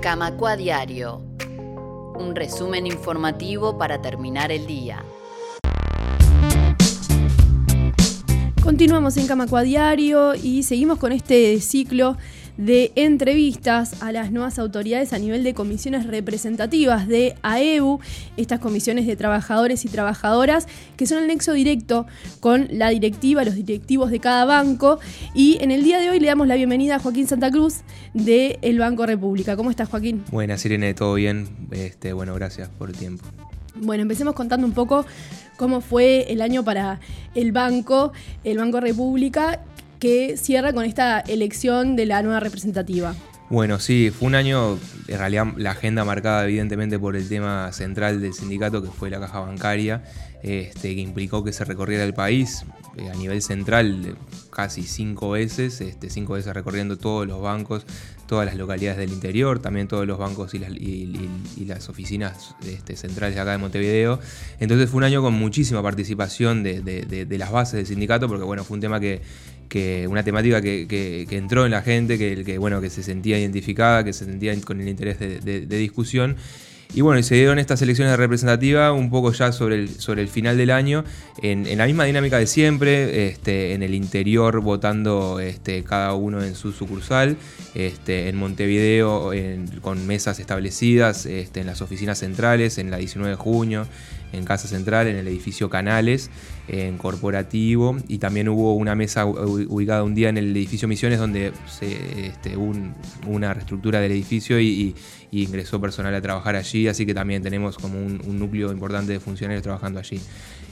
Camacua Diario. Un resumen informativo para terminar el día. Continuamos en Camacua Diario y seguimos con este ciclo de entrevistas a las nuevas autoridades a nivel de comisiones representativas de AEU, estas comisiones de trabajadores y trabajadoras que son el nexo directo con la directiva, los directivos de cada banco. Y en el día de hoy le damos la bienvenida a Joaquín Santa Cruz de el Banco República. ¿Cómo estás, Joaquín? Buenas, Irene, todo bien. Este, bueno, gracias por el tiempo. Bueno, empecemos contando un poco cómo fue el año para el banco, el Banco República, que cierra con esta elección de la nueva representativa. Bueno, sí, fue un año, en realidad la agenda marcada evidentemente por el tema central del sindicato, que fue la caja bancaria, este, que implicó que se recorriera el país eh, a nivel central casi cinco veces, este, cinco veces recorriendo todos los bancos, todas las localidades del interior, también todos los bancos y las, oficinas este, centrales acá de Montevideo. Entonces fue un año con muchísima participación de, de las bases del sindicato, porque bueno, fue un tema que una temática que, entró en la gente, que, bueno, que se sentía identificada, que se sentía con el interés de, discusión. Y bueno, y se dieron estas elecciones representativas un poco ya sobre el, sobre el final del año, en, la misma dinámica de siempre, este, en el interior votando este, cada uno en su sucursal, este, en Montevideo con mesas establecidas, en las oficinas centrales, en la 19 de junio, en Casa Central, en el edificio Canales, en Corporativo, y también hubo una mesa ubicada un día en el edificio Misiones donde se, este, una reestructura del edificio y, ingresó personal a trabajar allí, así que también tenemos como un, núcleo importante de funcionarios trabajando allí.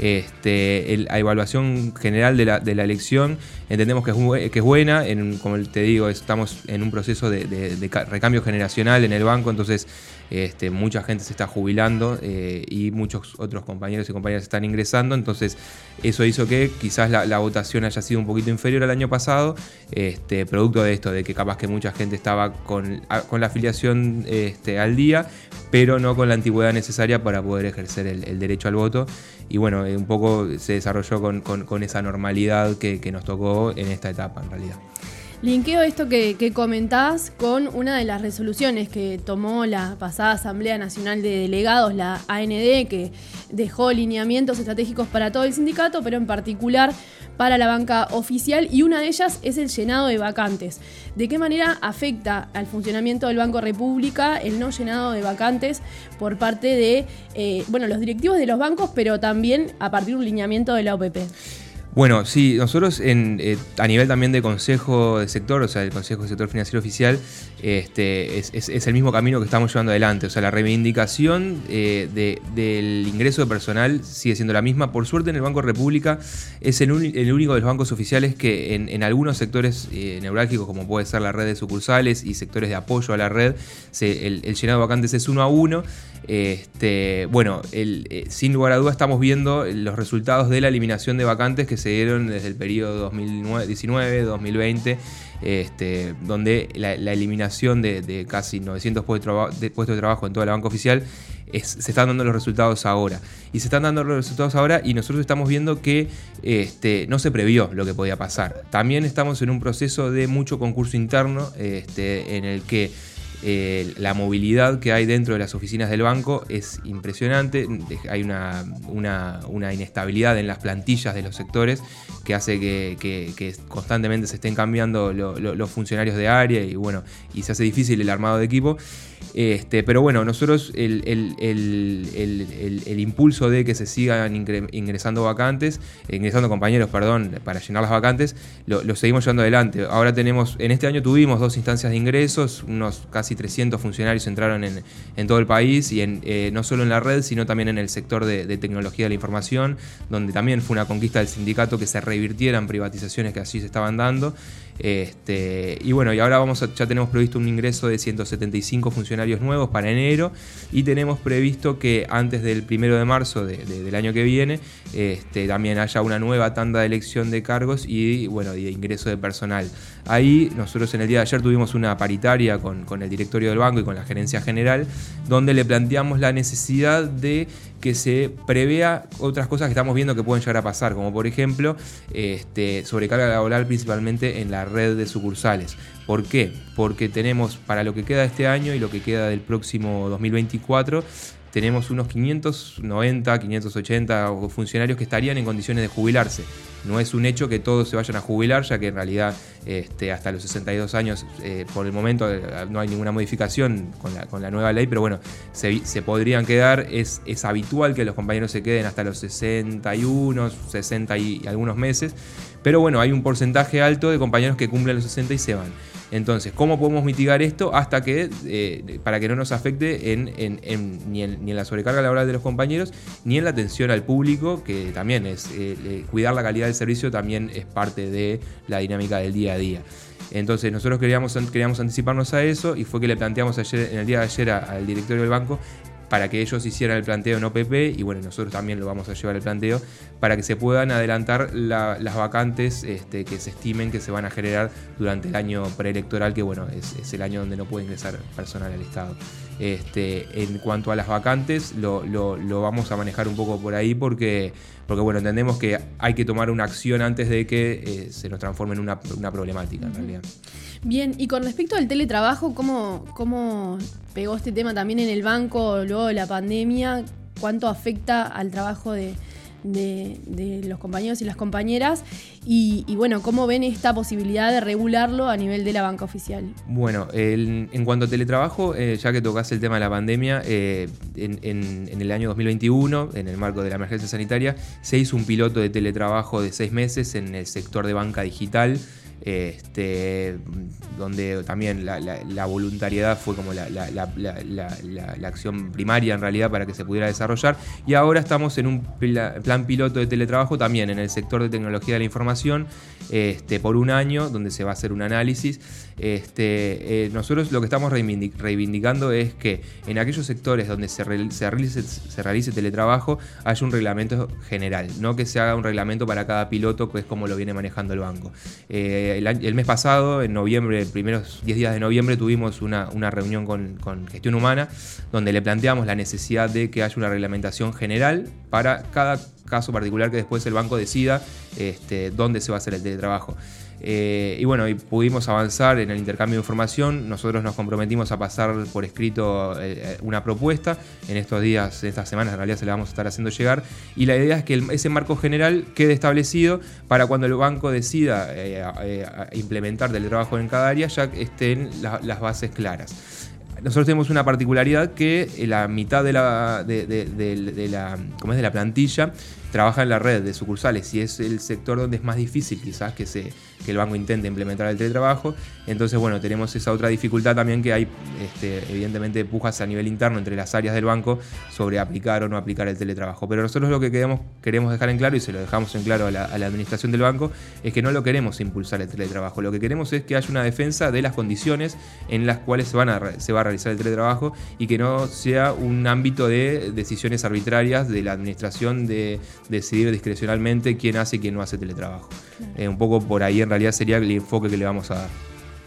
Este, la evaluación general de la, elección entendemos que es, buena, en, como te digo, estamos en un proceso de, de recambio generacional en el banco, entonces este, mucha gente se está jubilando eh, y muchos otros compañeros y compañeras están ingresando, entonces eso hizo que quizás la, votación haya sido un poquito inferior al año pasado, este, producto de esto, de que capaz que mucha gente estaba con, la afiliación este, al día, pero no con la antigüedad necesaria para poder ejercer el, derecho al voto. Y bueno, eh, un poco se desarrolló con, esa normalidad que nos tocó en esta etapa en realidad. Linkeo esto que, comentás con una de las resoluciones que tomó la pasada Asamblea Nacional de Delegados, la AND, que dejó lineamientos estratégicos para todo el sindicato, pero en particular para la banca oficial, y una de ellas es el llenado de vacantes. ¿De qué manera afecta al funcionamiento del Banco República el no llenado de vacantes por parte de eh, bueno, los directivos de los bancos, pero también a partir de un lineamiento de la OPP? Bueno, sí, nosotros en, eh, a nivel también de consejo de sector, o sea, el Consejo de Sector Financiero Oficial, este, es, el mismo camino que estamos llevando adelante. O sea, la reivindicación eh, del ingreso de personal sigue siendo la misma. Por suerte, en el Banco República es el, único de los bancos oficiales que en, algunos sectores eh, neurálgicos, como puede ser la red de sucursales y sectores de apoyo a la red, el, llenado de vacantes es uno a uno. Este, bueno, sin lugar a dudas estamos viendo los resultados de la eliminación de vacantes que se dieron desde el periodo 2019-2020, este, donde la, eliminación de, casi 900 puestos de, trabajo en toda la banca oficial se están dando los resultados ahora. Y se están dando los resultados ahora y nosotros estamos viendo que este, no se previó lo que podía pasar. También estamos en un proceso de mucho concurso interno este, en el que eh, la movilidad que hay dentro de las oficinas del banco es impresionante. Hay una, inestabilidad en las plantillas de los sectores que hace que, constantemente se estén cambiando los funcionarios de área y bueno, y se hace difícil el armado de equipo. Este, pero bueno, nosotros el, impulso de que se sigan ingresando vacantes, ingresando compañeros, perdón, para llenar las vacantes, lo, seguimos llevando adelante. Ahora tenemos, en este año tuvimos dos instancias de ingresos, unos casi 300 funcionarios entraron en, todo el país y en, eh, no solo en la red, sino también en el sector de, de, tecnología de la información, donde también fue una conquista del sindicato que se revirtieran privatizaciones que así se estaban dando. Este, y bueno, y ahora vamos ya tenemos previsto un ingreso de 175 funcionarios nuevos para enero y tenemos previsto que antes del primero de marzo del año que viene este, también haya una nueva tanda de elección de cargos y bueno, de ingreso de personal. Ahí nosotros en el día de ayer tuvimos una paritaria con, el directorio del banco y con la gerencia general, donde le planteamos la necesidad de que se prevea otras cosas que estamos viendo que pueden llegar a pasar, como por ejemplo este, sobrecarga laboral principalmente en la red de sucursales. ¿Por qué? Porque tenemos para lo que queda de este año y lo que queda del próximo 2024, tenemos unos 590, 580 funcionarios que estarían en condiciones de jubilarse. No es un hecho que todos se vayan a jubilar, ya que en realidad este, hasta los 62 años, eh, por el momento, eh, no hay ninguna modificación con la, nueva ley, pero bueno, se, podrían quedar. Es, habitual que los compañeros se queden hasta los 61, 60 y algunos meses, pero bueno, hay un porcentaje alto de compañeros que cumplen los 60 y se van. Entonces, ¿cómo podemos mitigar esto hasta que, eh, para que no nos afecte ni, en, la sobrecarga laboral de los compañeros, ni en la atención al público, que también es eh, cuidar la calidad del servicio, también es parte de la dinámica del día a día. Entonces nosotros queríamos, queríamos anticiparnos a eso y fue que le planteamos ayer, en el día de ayer al directorio del banco para que ellos hicieran el planteo en OPP y bueno, nosotros también lo vamos a llevar el planteo para que se puedan adelantar las vacantes este, que se estimen que se van a generar durante el año preelectoral, que bueno, es, el año donde no puede ingresar personal al Estado. Este, en cuanto a las vacantes, lo, vamos a manejar un poco por ahí porque, porque bueno, entendemos que hay que tomar una acción antes de que eh, se nos transforme en una, problemática en realidad. Bien, y con respecto al teletrabajo, ¿cómo, ¿cómo pegó este tema también en el banco luego de la pandemia? ¿Cuánto afecta al trabajo de, los compañeros y las compañeras y, bueno, ¿cómo ven esta posibilidad de regularlo a nivel de la banca oficial? Bueno, en cuanto a teletrabajo, eh, ya que tocas el tema de la pandemia, eh, en, en, el año 2021, en el marco de la emergencia sanitaria, se hizo un piloto de teletrabajo de seis meses en el sector de banca digital este, donde también la, voluntariedad fue como la, acción primaria en realidad para que se pudiera desarrollar. Y ahora estamos en un plan piloto de teletrabajo también en el sector de tecnología de la información este, por un año, donde se va a hacer un análisis. Este, eh, nosotros lo que estamos reivindicando es que en aquellos sectores donde se, realice, teletrabajo haya un reglamento general, no que se haga un reglamento para cada piloto, que es como lo viene manejando el banco. Eh, el, mes pasado, en noviembre, primeros 10 días de noviembre, tuvimos una, reunión con, Gestión Humana, donde le planteamos la necesidad de que haya una reglamentación general para cada caso particular que después el banco decida este, dónde se va a hacer el teletrabajo. Eh, y bueno, pudimos avanzar en el intercambio de información. Nosotros nos comprometimos a pasar por escrito eh, una propuesta. En estos días, en estas semanas, en realidad se la vamos a estar haciendo llegar. Y la idea es que ese marco general quede establecido para cuando el banco decida eh, implementar del trabajo en cada área, ya estén las bases claras nosotros tenemos una particularidad que la mitad de la, de, la, ¿cómo es? de la plantilla trabaja en la red de sucursales y es el sector donde es más difícil quizás que, el banco intente implementar el teletrabajo. Entonces, bueno, tenemos esa otra dificultad también que hay, este, evidentemente, pujas a nivel interno entre las áreas del banco sobre aplicar o no aplicar el teletrabajo. Pero nosotros lo que queremos, queremos dejar en claro, y se lo dejamos en claro a la, administración del banco, es que no lo queremos impulsar el teletrabajo. Lo que queremos es que haya una defensa de las condiciones en las cuales se, van a, se va a realizar el teletrabajo y que no sea un ámbito de decisiones arbitrarias de la administración de decidir discrecionalmente quién hace y quién no hace teletrabajo. Eh, un poco por ahí en realidad sería el enfoque que le vamos a dar.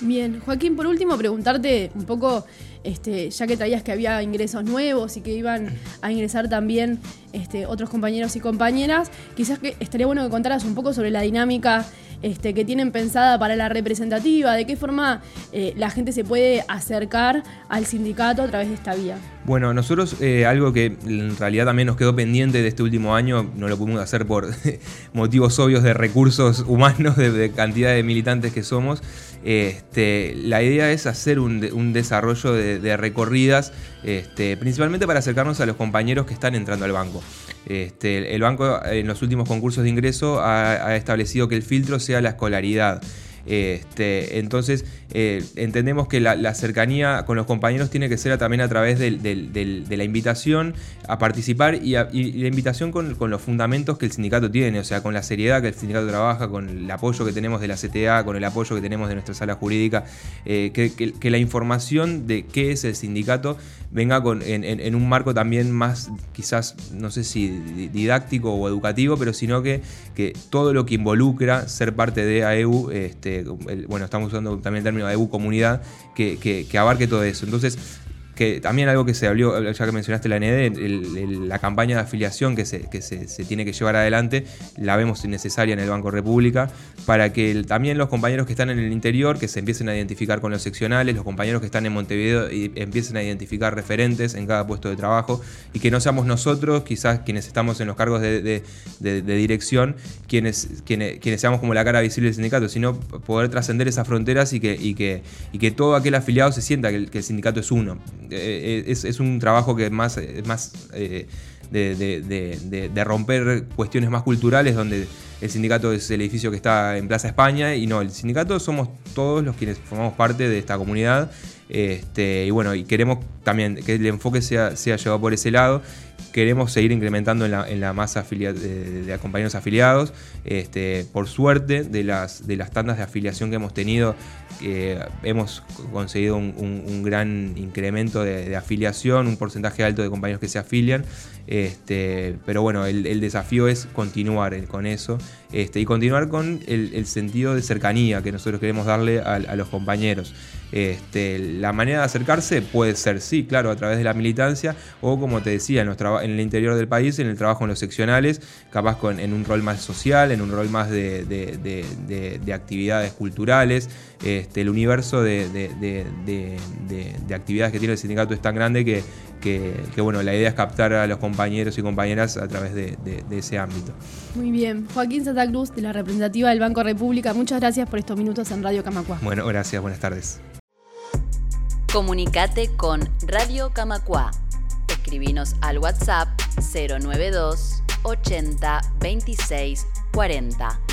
Bien, Joaquín, por último preguntarte un poco, este, ya que traías que había ingresos nuevos y que iban a ingresar también este, otros compañeros y compañeras, quizás que estaría bueno que contaras un poco sobre la dinámica este, que tienen pensada para la representativa, de qué forma eh, la gente se puede acercar al sindicato a través de esta vía. Bueno, nosotros eh, algo que en realidad también nos quedó pendiente de este último año, no lo pudimos hacer por motivos obvios de recursos humanos, de, cantidad de militantes que somos, este, la idea es hacer un, desarrollo de, recorridas, este, principalmente para acercarnos a los compañeros que están entrando al banco. Este, el banco en los últimos concursos de ingreso ha establecido que el filtro sea la escolaridad. Este, entonces, eh, entendemos que la, cercanía con los compañeros tiene que ser también a través de la invitación a participar y, la invitación con, los fundamentos que el sindicato tiene, o sea, con la seriedad que el sindicato trabaja, con el apoyo que tenemos de la CTA, con el apoyo que tenemos de nuestra sala jurídica, eh, que, la información de qué es el sindicato venga con, en, un marco también más, quizás, no sé si didáctico o educativo, pero sino que, que todo lo que involucra ser parte de AEU, este, bueno, estamos usando también el término AEU comunidad, que, que abarque todo eso. Entonces, que también algo que se habló, ya que mencionaste la ND, la campaña de afiliación que, se, se, tiene que llevar adelante, la vemos necesaria en el Banco República, para que también los compañeros que están en el interior, que se empiecen a identificar con los seccionales, los compañeros que están en Montevideo y empiecen a identificar referentes en cada puesto de trabajo, y que no seamos nosotros, quizás quienes estamos en los cargos de, dirección, quienes, quienes, quienes, seamos como la cara visible del sindicato, sino poder trascender esas fronteras y que, y que, y que todo aquel afiliado se sienta que el sindicato es uno. Eh, es, un trabajo que más, más eh, de, romper cuestiones más culturales, donde el sindicato es el edificio que está en Plaza España, y no, el sindicato somos todos los quienes formamos parte de esta comunidad. Este, y bueno, y queremos también que el enfoque sea, sea llevado por ese lado queremos seguir incrementando en la, masa de, compañeros afiliados. Este, por suerte, de las, de tandas de afiliación que hemos tenido, hemos conseguido un, gran incremento de, afiliación, un porcentaje alto de compañeros que se afilian. Este, pero bueno, el, desafío es continuar con eso este, y continuar con el, sentido de cercanía que nosotros queremos darle a, los compañeros. Este, la manera de acercarse puede ser, sí, claro, a través de la militancia o como te decía, en, en el interior del país, en el trabajo en los seccionales, capaz con, en un rol más social, en un rol más de, actividades culturales. Este, el universo de, actividades que tiene el sindicato es tan grande que, que, bueno, la idea es captar a los compañeros y compañeras a través de, ese ámbito. Muy bien. Joaquín Santa Cruz, de la representativa del Banco República, muchas gracias por estos minutos en Radio Camacua. Bueno, gracias, buenas tardes. Comunicate con Radio Camacua. Escribinos al WhatsApp 092 80 26 40.